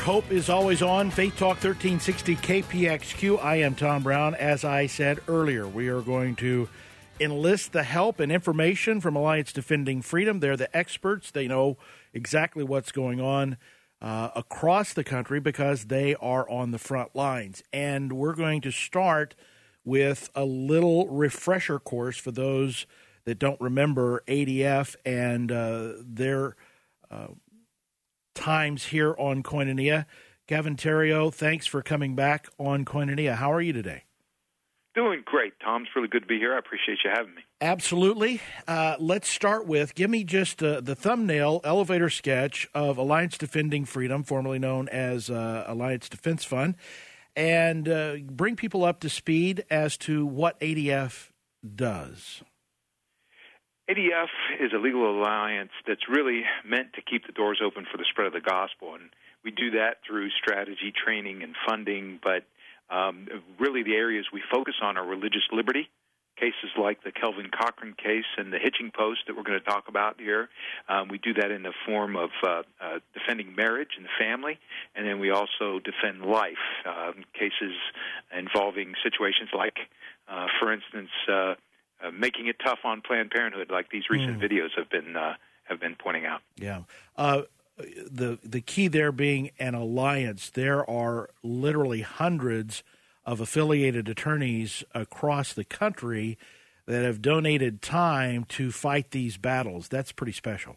hope is always on. Faith Talk 1360 KPXQ. I am Tom Brown. As I said earlier, we are going to enlist the help and information from Alliance Defending Freedom. They're the experts, they know exactly what's going on uh, across the country because they are on the front lines. And we're going to start with a little refresher course for those that don't remember ADF and uh, their. Uh, times here on Koinonia. Kevin Theriot, thanks for coming back on Koinonia. How are you today? Doing great, Tom. It's really good to be here. I appreciate you having me. Absolutely. Uh, let's start with give me just uh, the thumbnail elevator sketch of Alliance Defending Freedom, formerly known as uh, Alliance Defense Fund, and uh, bring people up to speed as to what ADF does. ADF is a legal alliance that's really meant to keep the doors open for the spread of the gospel, and we do that through strategy, training, and funding. But um, really, the areas we focus on are religious liberty, cases like the Kelvin Cochran case and the hitching post that we're going to talk about here. Um, we do that in the form of uh, uh, defending marriage and the family, and then we also defend life, um, cases involving situations like, uh, for instance, uh, making it tough on Planned Parenthood, like these recent mm. videos have been uh, have been pointing out. Yeah. Uh, the the key there being an alliance. There are literally hundreds of affiliated attorneys across the country that have donated time to fight these battles. That's pretty special.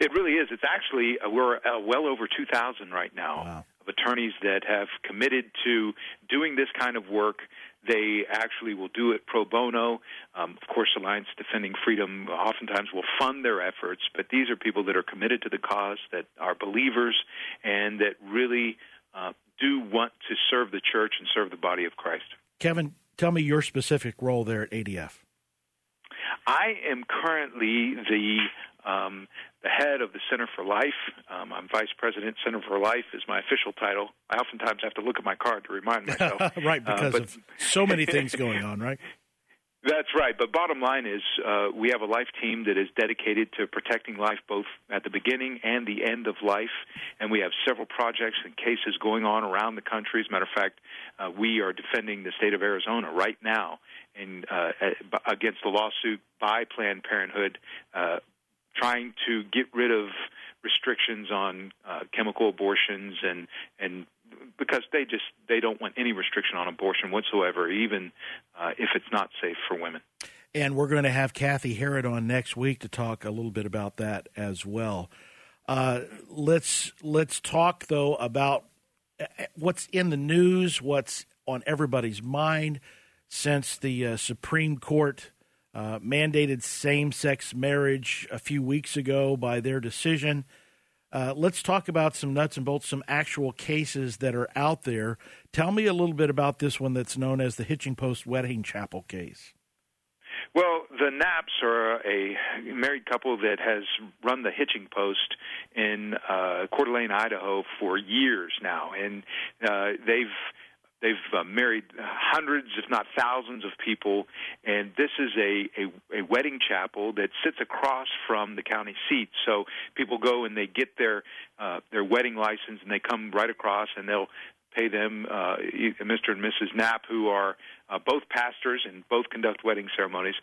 It really is. It's actually uh, we're uh, well over two thousand right now wow. Of attorneys that have committed to doing this kind of work they actually will do it pro bono. Um, of course, Alliance Defending Freedom oftentimes will fund their efforts, but these are people that are committed to the cause, that are believers, and that really uh, do want to serve the church and serve the body of Christ. Kevin, tell me your specific role there at ADF. I am currently the um, the head of the Center for Life. Um, I'm vice president. Center for Life is my official title. I oftentimes have to look at my card to remind myself. right, uh, because uh, but, of so many things going on, right? That's right. But bottom line is, uh, we have a life team that is dedicated to protecting life both at the beginning and the end of life. And we have several projects and cases going on around the country. As a matter of fact, uh, we are defending the state of Arizona right now in, uh, against the lawsuit by Planned Parenthood uh, trying to get rid of restrictions on uh, chemical abortions and and because they just they don't want any restriction on abortion whatsoever, even uh, if it's not safe for women. And we're going to have Kathy Herod on next week to talk a little bit about that as well. Uh, let's let's talk though about uh, what's in the news, what's on everybody's mind since the uh, Supreme Court uh, mandated same sex marriage a few weeks ago by their decision. Uh, let's talk about some nuts and bolts, some actual cases that are out there. Tell me a little bit about this one that's known as the Hitching Post Wedding Chapel case. Well, the Knapps are a married couple that has run the hitching post in uh, Coeur d'Alene, Idaho, for years now, and uh, they've They've uh, married hundreds, if not thousands, of people, and this is a, a, a wedding chapel that sits across from the county seat. So people go and they get their uh, their wedding license, and they come right across, and they'll pay them, uh, Mr. and Mrs. Knapp, who are uh, both pastors and both conduct wedding ceremonies,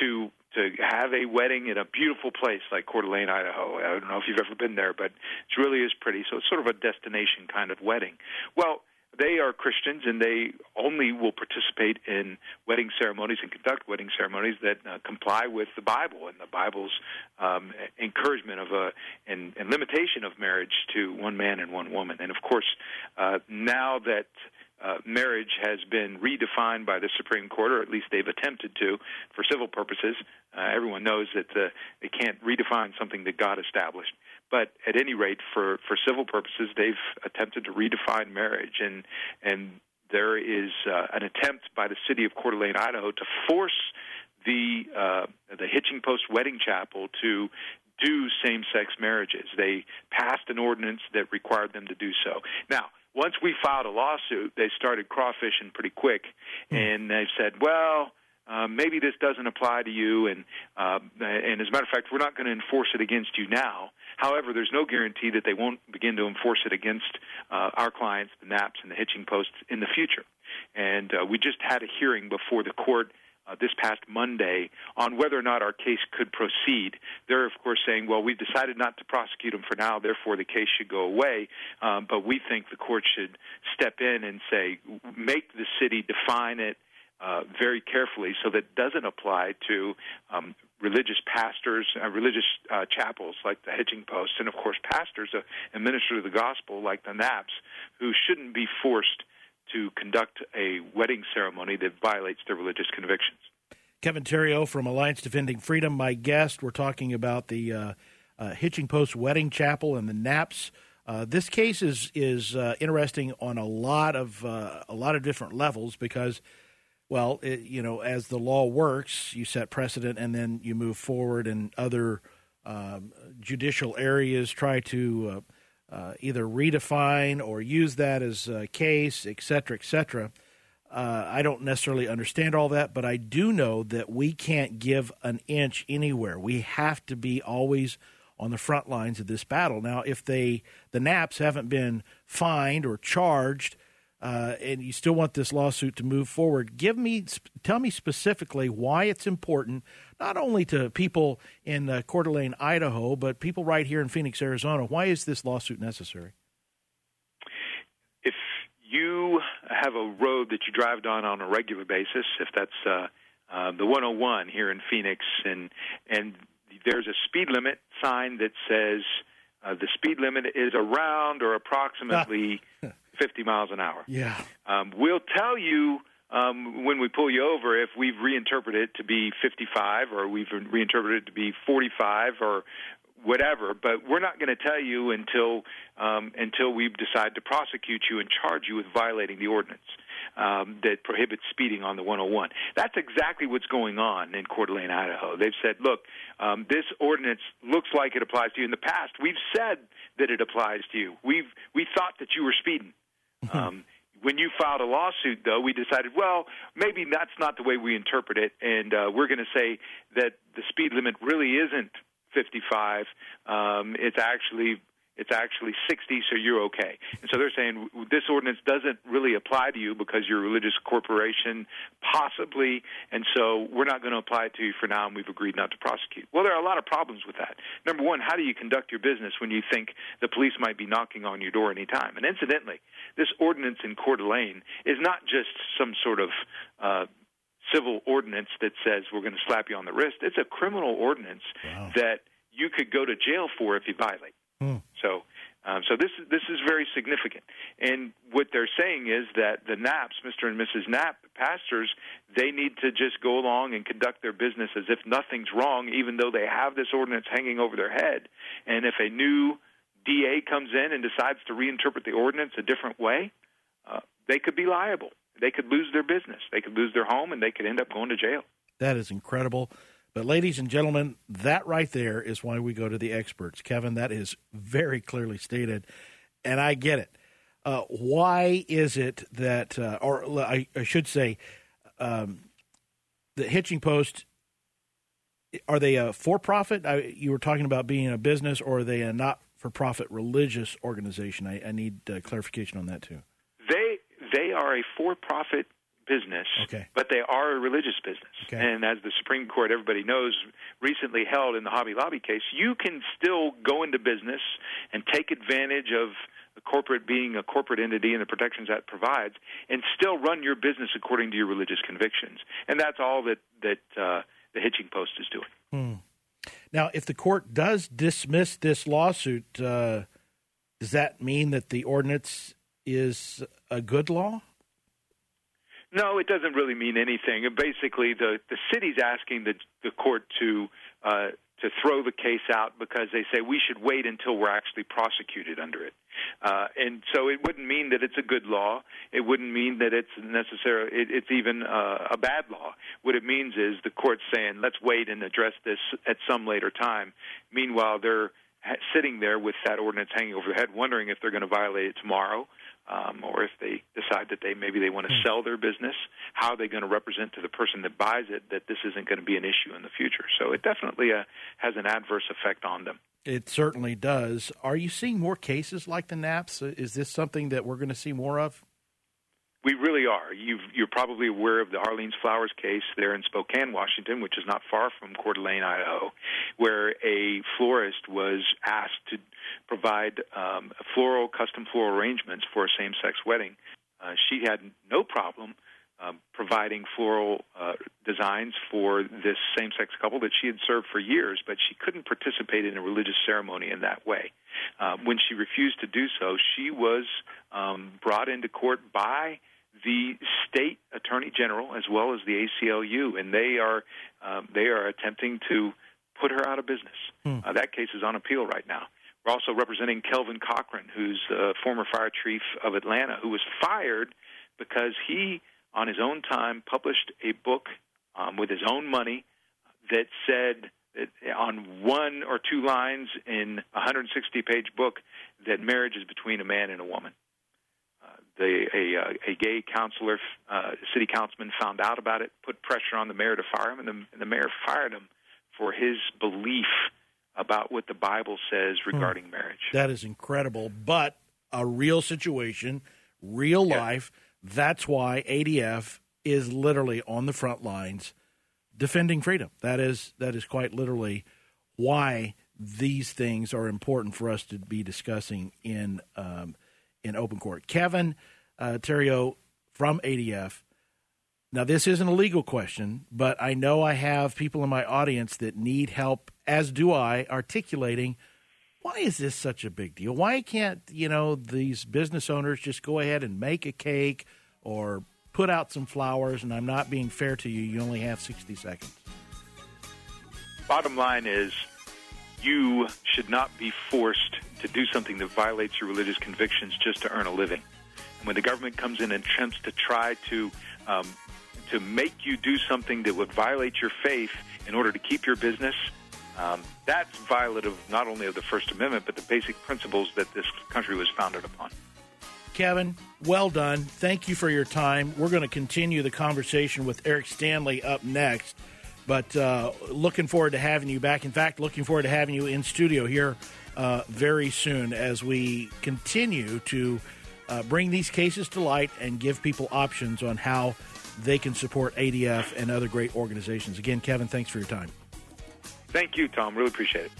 to to have a wedding in a beautiful place like Coeur d'Alene, Idaho. I don't know if you've ever been there, but it really is pretty. So it's sort of a destination kind of wedding. Well, they are Christians and they only will participate in wedding ceremonies and conduct wedding ceremonies that uh, comply with the Bible and the Bible's um, encouragement of a and, and limitation of marriage to one man and one woman. And of course, uh, now that uh, marriage has been redefined by the Supreme Court, or at least they've attempted to, for civil purposes. Uh, everyone knows that uh, they can't redefine something that God established. But at any rate, for, for civil purposes, they've attempted to redefine marriage, and and there is uh, an attempt by the city of Coeur d'Alene, Idaho, to force the uh, the Hitching Post Wedding Chapel to do same-sex marriages. They passed an ordinance that required them to do so. Now, once we filed a lawsuit, they started crawfishing pretty quick, mm. and they said, "Well, uh, maybe this doesn't apply to you, and uh, and as a matter of fact, we're not going to enforce it against you now. However, there's no guarantee that they won't begin to enforce it against uh, our clients, the Knapps and the hitching posts, in the future. And uh, we just had a hearing before the court uh, this past Monday on whether or not our case could proceed. They're, of course, saying, well, we've decided not to prosecute them for now, therefore the case should go away. Um, but we think the court should step in and say, make the city define it uh, very carefully so that doesn't apply to um, religious pastors, uh, religious uh, chapels like the Hitching Post, and of course pastors uh, and ministers of the gospel like the Knapps, who shouldn't be forced to conduct a wedding ceremony that violates their religious convictions. Kevin Theriot from Alliance Defending Freedom, my guest. We're talking about the uh, uh, Hitching Post Wedding Chapel and the Knapps. Uh, this case is is uh, interesting on a lot of uh, a lot of different levels because well, it, you know, as the law works, you set precedent and then you move forward, and other um, judicial areas try to uh, uh, either redefine or use that as a case, et cetera, et cetera. Uh, I don't necessarily understand all that, but I do know that we can't give an inch anywhere. We have to be always on the front lines of this battle. Now, if they the Knapps haven't been fined or charged uh, and you still want this lawsuit to move forward, give me, tell me specifically why it's important, not only to people in uh, Coeur d'Alene, Idaho, but people right here in Phoenix, Arizona. Why is this lawsuit necessary? If you have a road that you drive down on a regular basis, if that's uh, uh, the 101 here in Phoenix, and and there's a speed limit sign that says uh, the speed limit is around or approximately 50 miles an hour. Yeah. Um, we'll tell you um, when we pull you over if we've reinterpreted it to be 55 or we've reinterpreted it to be 45 or whatever, but we're not going to tell you until um, until we decide to prosecute you and charge you with violating the ordinance um, that prohibits speeding on the 101. That's exactly what's going on in Coeur d'Alene, Idaho. They've said, look, um, this ordinance looks like it applies to you. In the past, we've said that it applies to you. We've we thought that you were speeding. Um, when you filed a lawsuit, though, we decided, well, maybe that's not the way we interpret it, and uh, we're going to say that the speed limit really isn't 55. Um, it's actually it's actually 60, so you're okay. And so they're saying this ordinance doesn't really apply to you because you're a religious corporation, possibly, and so we're not going to apply it to you for now, and we've agreed not to prosecute. Well, there are a lot of problems with that. Number one, how do you conduct your business when you think the police might be knocking on your door any time? And incidentally, this ordinance in Coeur d'Alene is not just some sort of uh, civil ordinance that says we're going to slap you on the wrist. It's a criminal ordinance wow. that you could go to jail for if you violate. Hmm. So, um, so this this is very significant. And what they're saying is that the Knapps, Mr. and Mrs. Knapp, pastors, they need to just go along and conduct their business as if nothing's wrong, even though they have this ordinance hanging over their head. And if a new DA comes in and decides to reinterpret the ordinance a different way, uh, they could be liable. They could lose their business. They could lose their home, and they could end up going to jail. That is incredible. But, ladies and gentlemen, that right there is why we go to the experts. Kevin, that is very clearly stated, and I get it. Uh, why is it that, uh, or I, I, should say, um, the Hitching Post, are they a for profit? You were talking about being a business, or are they a not for profit religious organization? I, I need uh, clarification on that, too. They, they are a for profit business, okay. but they are a religious business. Okay. And as the Supreme Court, everybody knows, recently held in the Hobby Lobby case, you can still go into business and take advantage of the corporate being a corporate entity and the protections that provides, and still run your business according to your religious convictions. And that's all that that uh, the Hitching Post is doing. Hmm. Now, if the court does dismiss this lawsuit, uh, does that mean that the ordinance is a good law? No, it doesn't really mean anything. Basically, the the city's asking the the court to uh, to throw the case out because they say we should wait until we're actually prosecuted under it. Uh, and so it wouldn't mean that it's a good law. It wouldn't mean that it's necessarily it, it's even uh, a bad law. What it means is the court's saying let's wait and address this at some later time. Meanwhile, they're sitting there with that ordinance hanging over their head, wondering if they're going to violate it tomorrow um, or if they decide that they maybe they want to sell their business, how are they going to represent to the person that buys it that this isn't going to be an issue in the future? So it definitely uh, has an adverse effect on them. It certainly does. Are you seeing more cases like the Knapps? Is this something that we're going to see more of? We really are. you are probably aware of the Arlene's Flowers case there in Spokane, Washington, which is not far from Coeur d'Alene, Idaho, where a florist was asked to provide um, floral, custom floral arrangements for a same-sex wedding. Uh, she had no problem uh, providing floral uh, designs for this same-sex couple that she had served for years, but she couldn't participate in a religious ceremony in that way. Uh, when she refused to do so, she was um, brought into court by the state attorney general as well as the ACLU, and they are um, they are attempting to put her out of business. Hmm. Uh, that case is on appeal right now. We're also representing Kelvin Cochran, who's a former fire chief of Atlanta, who was fired because he, on his own time, published a book um, with his own money that said that on one or two lines in a 160 page book that marriage is between a man and a woman. The, a, uh, a gay councilor, uh, city councilman, found out about it, put pressure on the mayor to fire him, and the, and the mayor fired him for his belief about what the Bible says hmm. regarding hmm. marriage. That is incredible, but a real situation, real yeah. life. That's why ADF is literally on the front lines defending freedom. That is that is quite literally why these things are important for us to be discussing in um, in open court. Kevin uh, Theriot from ADF. Now, this isn't a legal question, but I know I have people in my audience that need help, as do I, articulating why is this such a big deal? Why can't, you know, these business owners just go ahead and make a cake or put out some flowers? And I'm not being fair to you. You only have 60 seconds. Bottom line is you should not be forced to do something that violates your religious convictions just to earn a living. And when the government comes in and attempts to try to um, to make you do something that would violate your faith in order to keep your business, um, that's violative not only of the First Amendment but the basic principles that this country was founded upon. Kevin, well done. Thank you for your time. We're going to continue the conversation with Eric Stanley up next. But uh, looking forward to having you back. In fact, looking forward to having you in studio here uh, very soon as we continue to uh, bring these cases to light and give people options on how they can support ADF and other great organizations. Again, Kevin, thanks for your time. Thank you, Tom. Really appreciate it.